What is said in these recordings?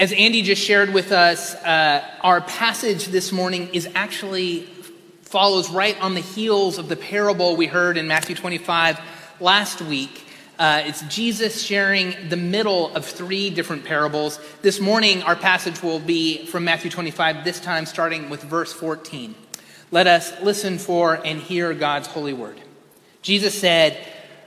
As Andy just shared with us, uh, our passage this morning is actually follows right on the heels of the parable we heard in Matthew 25 last week. Uh, it's Jesus sharing the middle of three different parables. This morning, our passage will be from Matthew 25, this time starting with verse 14. Let us listen for and hear God's holy word. Jesus said,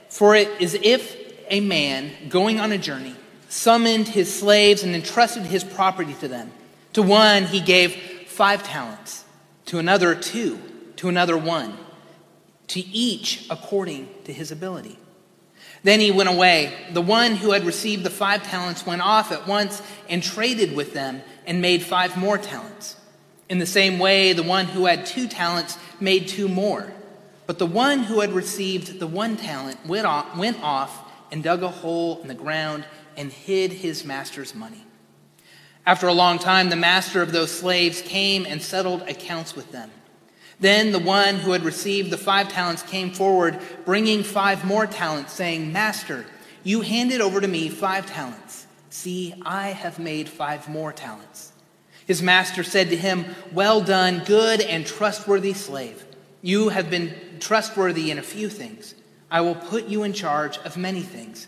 For it is if a man going on a journey summoned his slaves and entrusted his property to them. To one he gave five talents, to another two, to another one, to each according to his ability. Then he went away. The one who had received the five talents went off at once and traded with them and made five more talents. In the same way, the one who had two talents made two more. But the one who had received the one talent went off, and dug a hole in the ground and hid his master's money. After a long time, the master of those slaves came and settled accounts with them. Then the one who had received the five talents came forward, bringing five more talents, saying, Master, you handed over to me five talents. See, I have made five more talents. His master said to him, Well done, good and trustworthy slave. You have been trustworthy in a few things. I will put you in charge of many things.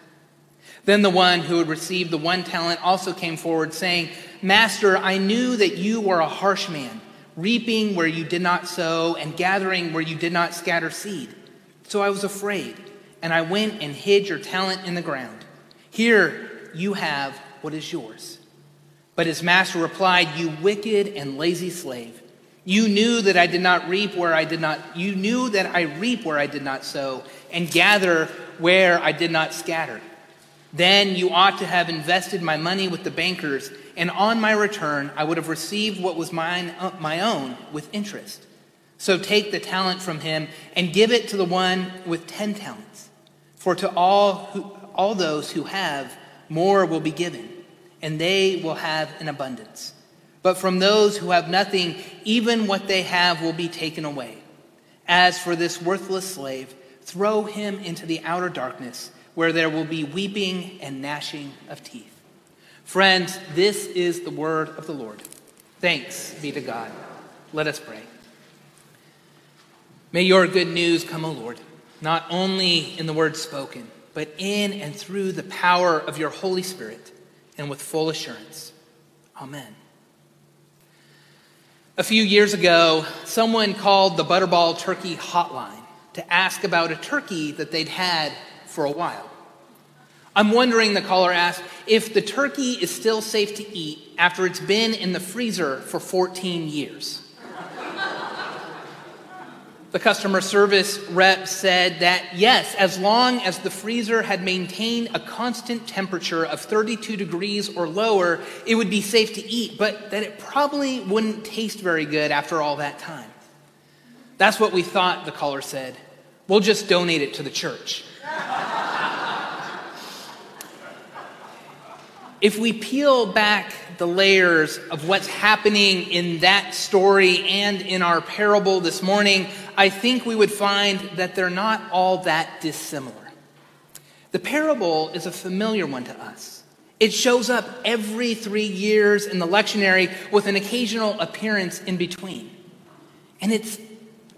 Then the one who had received the one talent also came forward, saying, Master, I knew that you were a harsh man, reaping where you did not sow, and gathering where you did not scatter seed. So I was afraid, and I went and hid your talent in the ground. Here you have what is yours. But his master replied, You wicked and lazy slave. You knew that I did not reap where I did not, you knew that I reap where I did not sow, and gather where I did not scatter. Then you ought to have invested my money with the bankers, and on my return I would have received what was mine, uh, my own with interest. So take the talent from him and give it to the one with ten talents. For to all, who, all those who have, more will be given, and they will have an abundance. But from those who have nothing, even what they have will be taken away. As for this worthless slave, throw him into the outer darkness where there will be weeping and gnashing of teeth. Friends, this is the word of the Lord. Thanks be to God. Let us pray. May your good news come, O Lord, not only in the words spoken, but in and through the power of your Holy Spirit and with full assurance. Amen. A few years ago, someone called the Butterball Turkey Hotline to ask about a turkey that they'd had for a while. I'm wondering, the caller asked, if the turkey is still safe to eat after it's been in the freezer for 14 years. the customer service rep said that yes, as long as the freezer had maintained a constant temperature of 32 degrees or lower, it would be safe to eat, but that it probably wouldn't taste very good after all that time. That's what we thought, the caller said. We'll just donate it to the church. If we peel back the layers of what's happening in that story and in our parable this morning, I think we would find that they're not all that dissimilar. The parable is a familiar one to us. It shows up every three years in the lectionary with an occasional appearance in between. And its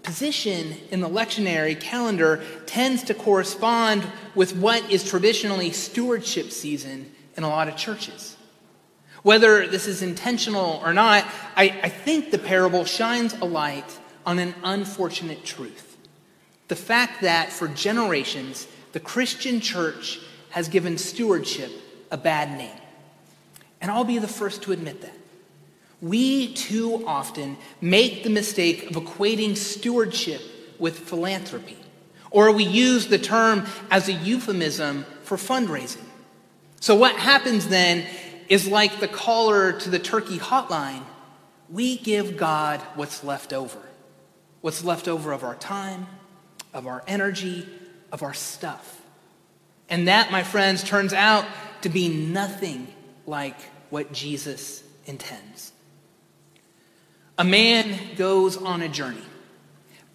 position in the lectionary calendar tends to correspond with what is traditionally stewardship season in a lot of churches. Whether this is intentional or not, I, I think the parable shines a light on an unfortunate truth. The fact that for generations, the Christian church has given stewardship a bad name. And I'll be the first to admit that. We too often make the mistake of equating stewardship with philanthropy, or we use the term as a euphemism for fundraising. So, what happens then is like the caller to the turkey hotline we give God what's left over. what's left over of our time, of our energy, of our stuff. And that, my friends, turns out to be nothing like what Jesus intends. A man goes on a journey.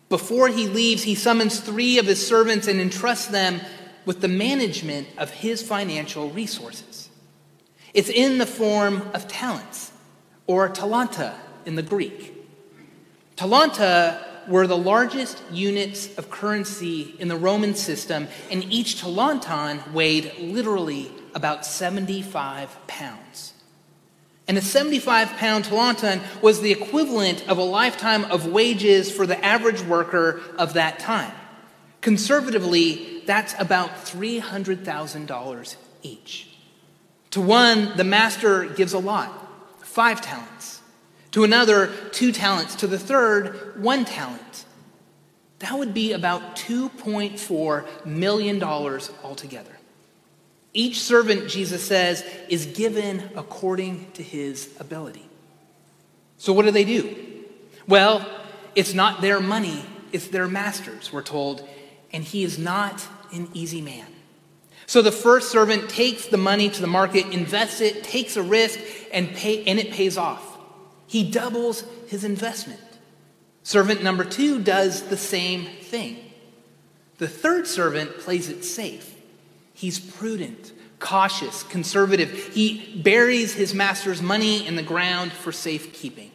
Before he leaves, he summons three of his servants and entrusts them with the management of his financial resources. It's in the form of talents, or talanta in the Greek. Talanta were the largest units of currency in the Roman system, and each talanton weighed literally about 75 pounds. And a 75 pound talanton was the equivalent of a lifetime of wages for the average worker of that time. Conservatively, that's about $300,000 each. To one, the master gives a lot five talents. To another, two talents. To the third, one talent. That would be about $2.4 million altogether. Each servant, Jesus says, is given according to his ability. So, what do they do? Well, it's not their money, it's their master's, we're told, and he is not an easy man. So the first servant takes the money to the market, invests it, takes a risk, and, pay, and it pays off. He doubles his investment. Servant number two does the same thing. The third servant plays it safe. He's prudent, cautious, conservative. He buries his master's money in the ground for safekeeping.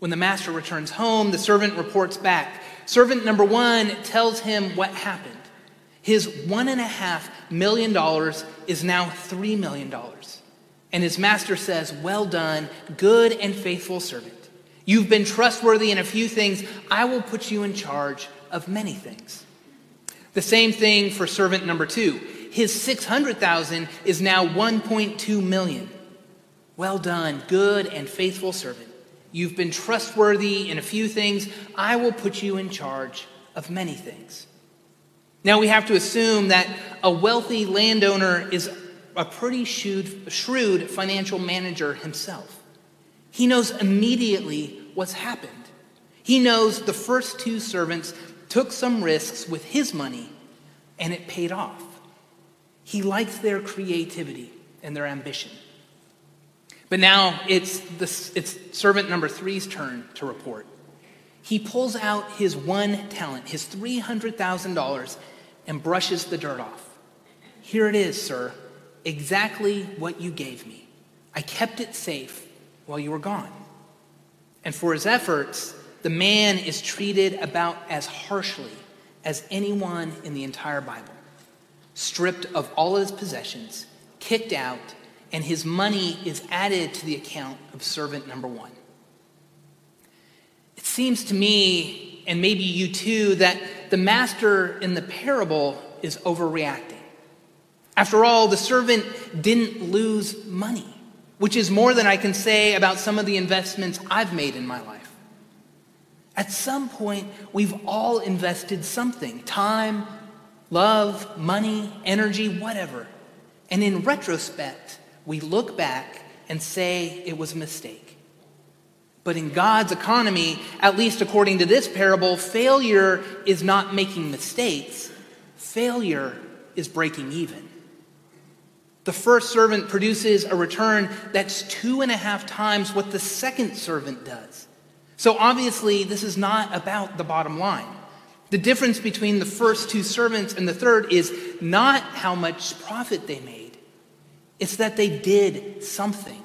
When the master returns home, the servant reports back. Servant number one tells him what happened. His $1.5 million is now $3 million. And his master says, Well done, good and faithful servant. You've been trustworthy in a few things. I will put you in charge of many things. The same thing for servant number two. His 600,000 is now 1.2 million. Well done, good and faithful servant. You've been trustworthy in a few things. I will put you in charge of many things. Now we have to assume that a wealthy landowner is a pretty shrewd, financial manager himself. He knows immediately what's happened. He knows the first two servants took some risks with his money and it paid off. He likes their creativity and their ambition. But now it's, the, it's servant number three's turn to report. He pulls out his one talent, his $300,000, and brushes the dirt off. Here it is, sir, exactly what you gave me. I kept it safe while you were gone. And for his efforts, the man is treated about as harshly as anyone in the entire Bible. Stripped of all of his possessions, kicked out, and his money is added to the account of servant number one. It seems to me, and maybe you too, that the master in the parable is overreacting. After all, the servant didn't lose money, which is more than I can say about some of the investments I've made in my life. At some point, we've all invested something time, love, money, energy, whatever. And in retrospect, we look back and say it was a mistake. But in God's economy, at least according to this parable, failure is not making mistakes, failure is breaking even. The first servant produces a return that's two and a half times what the second servant does. So obviously, this is not about the bottom line. The difference between the first two servants and the third is not how much profit they made, it's that they did something.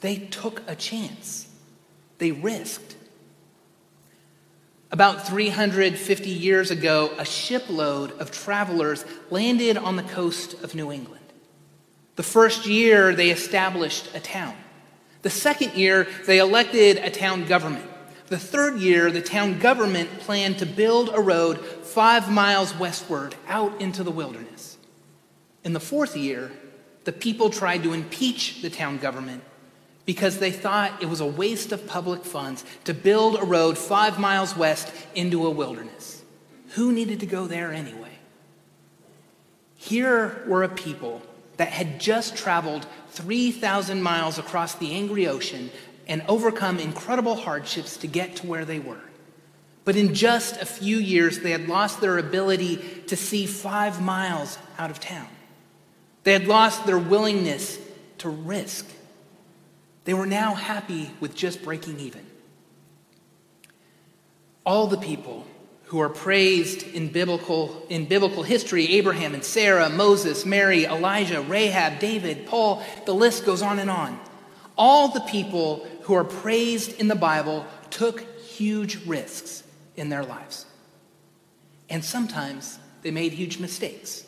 They took a chance, they risked. About 350 years ago, a shipload of travelers landed on the coast of New England. The first year, they established a town. The second year, they elected a town government. The third year, the town government planned to build a road five miles westward out into the wilderness. In the fourth year, the people tried to impeach the town government because they thought it was a waste of public funds to build a road five miles west into a wilderness. Who needed to go there anyway? Here were a people that had just traveled 3,000 miles across the angry ocean and overcome incredible hardships to get to where they were. But in just a few years, they had lost their ability to see five miles out of town. They had lost their willingness to risk. They were now happy with just breaking even. All the people who are praised in biblical, in biblical history Abraham and Sarah, Moses, Mary, Elijah, Rahab, David, Paul, the list goes on and on. All the people who are praised in the Bible took huge risks in their lives. And sometimes they made huge mistakes.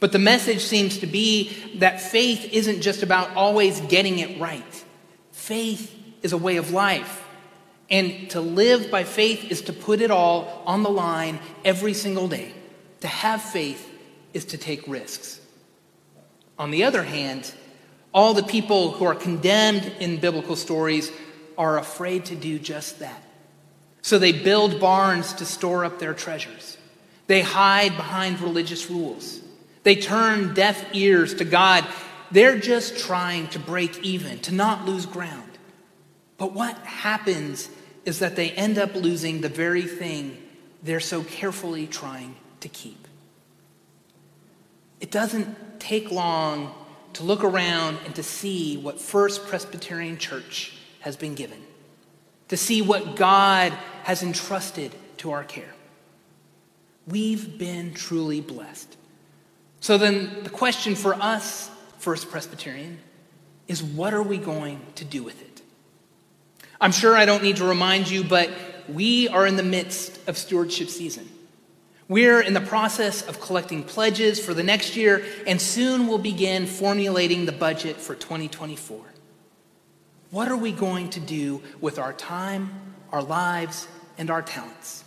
But the message seems to be that faith isn't just about always getting it right. Faith is a way of life. And to live by faith is to put it all on the line every single day. To have faith is to take risks. On the other hand, all the people who are condemned in biblical stories are afraid to do just that. So they build barns to store up their treasures. They hide behind religious rules. They turn deaf ears to God. They're just trying to break even, to not lose ground. But what happens is that they end up losing the very thing they're so carefully trying to keep. It doesn't take long to look around and to see what First Presbyterian Church has been given, to see what God has entrusted to our care. We've been truly blessed. So then, the question for us, First Presbyterian, is what are we going to do with it? I'm sure I don't need to remind you, but we are in the midst of stewardship season. We're in the process of collecting pledges for the next year, and soon we'll begin formulating the budget for 2024. What are we going to do with our time, our lives, and our talents?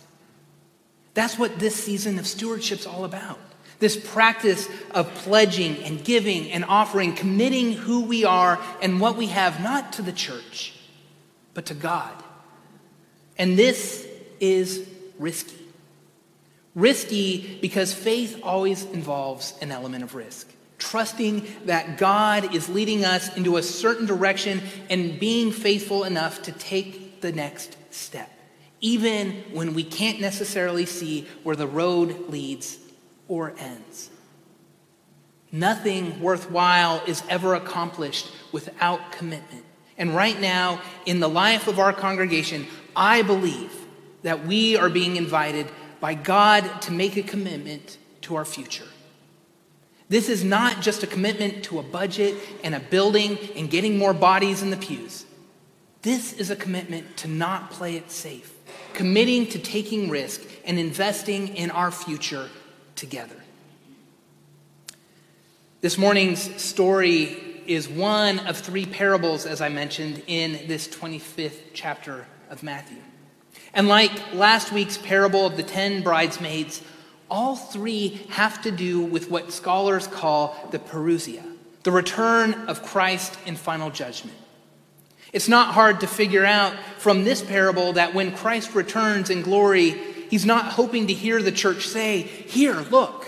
That's what this season of stewardship's all about. This practice of pledging and giving and offering, committing who we are and what we have, not to the church, but to God. And this is risky. Risky because faith always involves an element of risk. Trusting that God is leading us into a certain direction and being faithful enough to take the next step, even when we can't necessarily see where the road leads or ends. Nothing worthwhile is ever accomplished without commitment. And right now, in the life of our congregation, I believe that we are being invited by God to make a commitment to our future. This is not just a commitment to a budget and a building and getting more bodies in the pews. This is a commitment to not play it safe, committing to taking risk and investing in our future together. This morning's story is one of three parables, as I mentioned, in this 25th chapter of Matthew. And like last week's parable of the ten bridesmaids, all three have to do with what scholars call the parousia, the return of Christ in final judgment. It's not hard to figure out from this parable that when Christ returns in glory, he's not hoping to hear the church say, Here, look,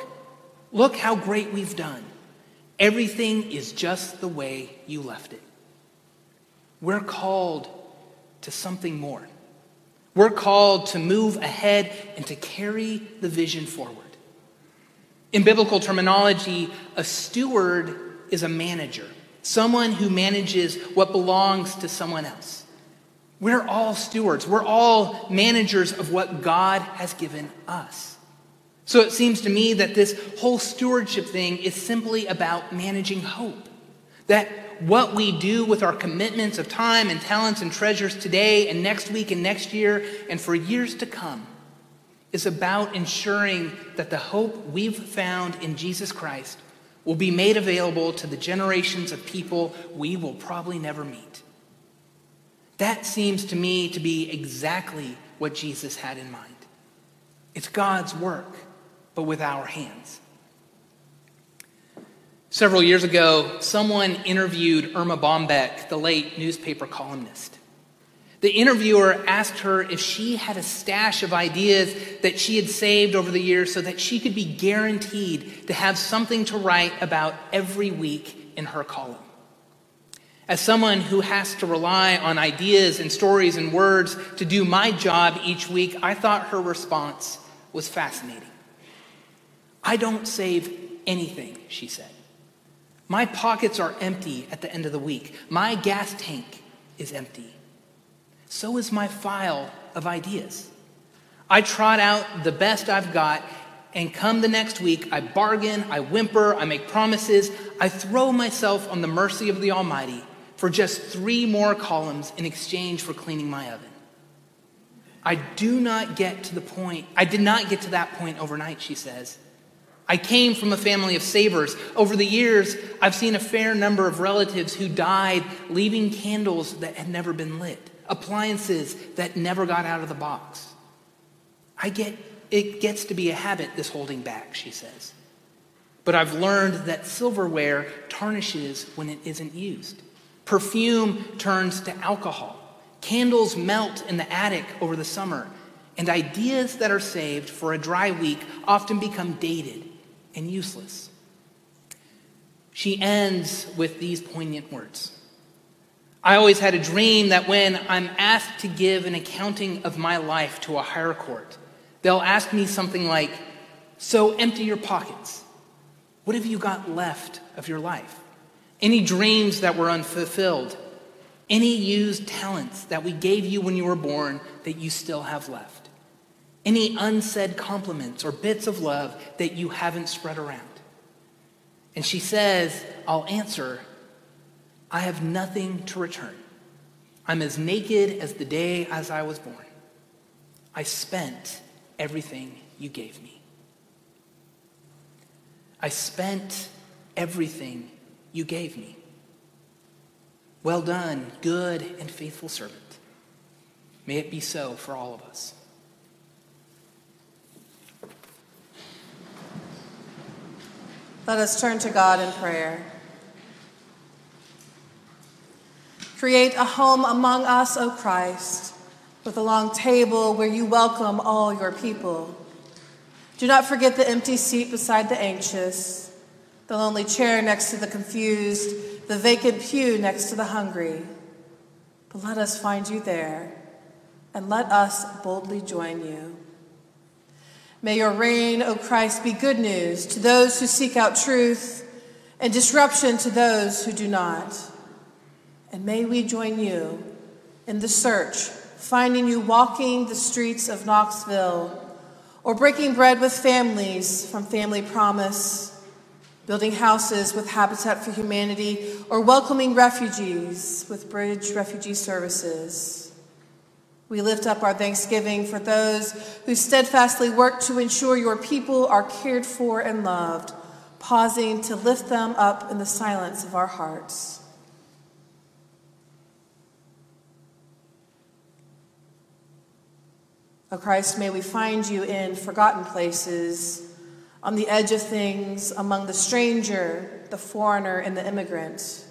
look how great we've done. Everything is just the way you left it. We're called to something more. We're called to move ahead and to carry the vision forward. In biblical terminology, a steward is a manager, someone who manages what belongs to someone else. We're all stewards, we're all managers of what God has given us. So it seems to me that this whole stewardship thing is simply about managing hope. That what we do with our commitments of time and talents and treasures today and next week and next year and for years to come is about ensuring that the hope we've found in Jesus Christ will be made available to the generations of people we will probably never meet. That seems to me to be exactly what Jesus had in mind. It's God's work, but with our hands. Several years ago, someone interviewed Erma Bombeck, the late newspaper columnist. The interviewer asked her if she had a stash of ideas that she had saved over the years so that she could be guaranteed to have something to write about every week in her column. As someone who has to rely on ideas and stories and words to do my job each week, I thought her response was fascinating. I don't save anything, she said. My pockets are empty at the end of the week. My gas tank is empty. So is my file of ideas. I trot out the best I've got, and come the next week, I bargain, I whimper, I make promises, I throw myself on the mercy of the Almighty for just three more columns in exchange for cleaning my oven. I do not get to the point, I did not get to that point overnight, she says. I came from a family of savers. Over the years, I've seen a fair number of relatives who died leaving candles that had never been lit, appliances that never got out of the box. I get it gets to be a habit, this holding back, she says. But I've learned that silverware tarnishes when it isn't used. Perfume turns to alcohol. Candles melt in the attic over the summer. And ideas that are saved for a dry week often become dated and useless. She ends with these poignant words I always had a dream that when I'm asked to give an accounting of my life to a higher court, They'll ask me something like, So empty your pockets. What have you got left of your life? Any dreams that were unfulfilled? Any used talents that we gave you when you were born that you still have left? Any unsaid compliments or bits of love that you haven't spread around? And she says, I'll answer, I have nothing to return. I'm as naked as the day as I was born. I spent everything you gave me. I spent everything you gave me. Well done, good and faithful servant. May it be so for all of us. Let us turn to God in prayer. Create a home among us, O Christ with a long table where you welcome all your people. Do not forget the empty seat beside the anxious, the lonely chair next to the confused, the vacant pew next to the hungry. But let us find you there, and let us boldly join you. May your reign, O Christ, be good news to those who seek out truth and disruption to those who do not. And may we join you in the search finding you walking the streets of Knoxville, or breaking bread with families from Family Promise, building houses with Habitat for Humanity, or welcoming refugees with Bridge Refugee Services. We lift up our thanksgiving for those who steadfastly work to ensure your people are cared for and loved, pausing to lift them up in the silence of our hearts. O Christ, may we find you in forgotten places, on the edge of things, among the stranger, the foreigner, and the immigrant.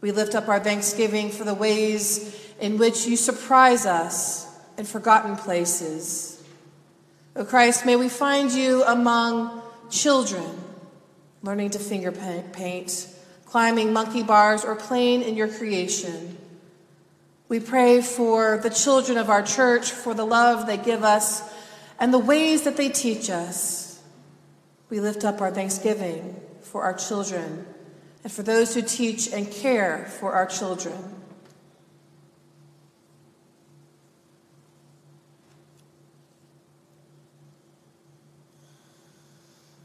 We lift up our thanksgiving for the ways in which you surprise us in forgotten places. O Christ, may we find you among children, learning to finger paint, climbing monkey bars, or playing in your creation. We pray for the children of our church, for the love they give us and the ways that they teach us. We lift up our thanksgiving for our children and for those who teach and care for our children.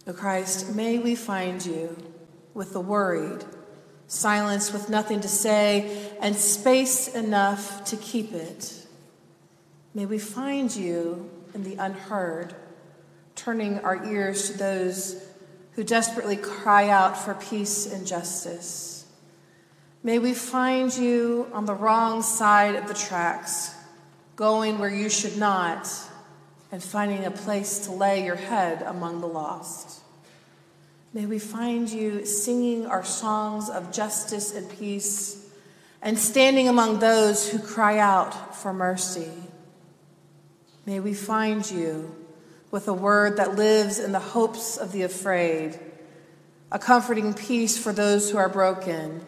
O Christ, may we find you with the worried silence with nothing to say, and space enough to keep it. May we find you in the unheard, turning our ears to those who desperately cry out for peace and justice. May we find you on the wrong side of the tracks, going where you should not, and finding a place to lay your head among the lost. May we find you singing our songs of justice and peace and standing among those who cry out for mercy. May we find you with a word that lives in the hopes of the afraid, a comforting peace for those who are broken.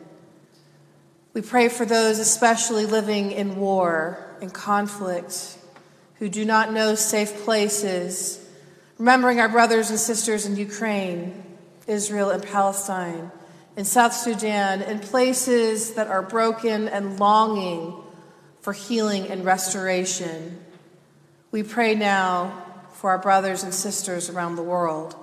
We pray for those especially living in war and conflict who do not know safe places, remembering our brothers and sisters in Ukraine, Israel, and Palestine, in South Sudan, in places that are broken and longing for healing and restoration. We pray now for our brothers and sisters around the world.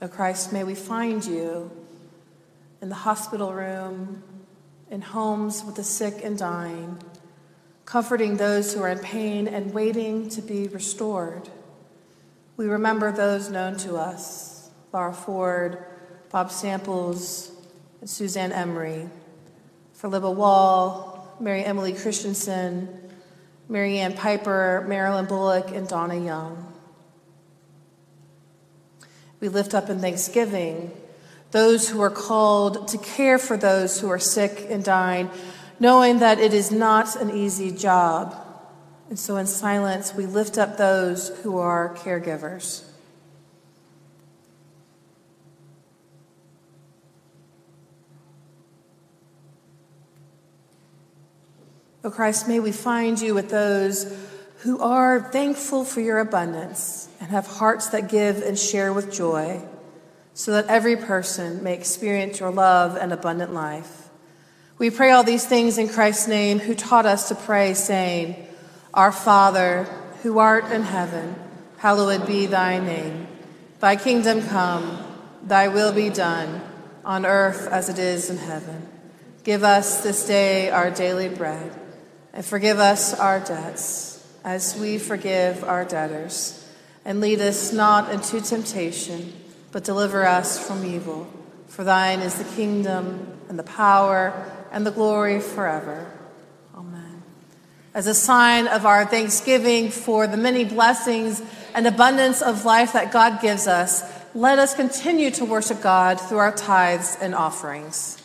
O Christ, may we find you in the hospital room, in homes with the sick and dying, comforting those who are in pain and waiting to be restored. We remember those known to us Laura Ford, Bob Samples, and Suzanne Emery, Philippa Wall, Mary Emily Christensen, Marianne Piper, Marilyn Bullock, and Donna Young. We lift up in thanksgiving those who are called to care for those who are sick and dying, knowing that it is not an easy job. And so, in silence, we lift up those who are caregivers. O Christ, may we find you with those who are thankful for your abundance and have hearts that give and share with joy, so that every person may experience your love and abundant life. We pray all these things in Christ's name, who taught us to pray, saying, Our Father, who art in heaven, hallowed be thy name. Thy kingdom come, thy will be done, on earth as it is in heaven. Give us this day our daily bread, and forgive us our debts as we forgive our debtors. And lead us not into temptation, but deliver us from evil. For thine is the kingdom, and the power, and the glory forever. Amen. As a sign of our thanksgiving for the many blessings and abundance of life that God gives us, let us continue to worship God through our tithes and offerings.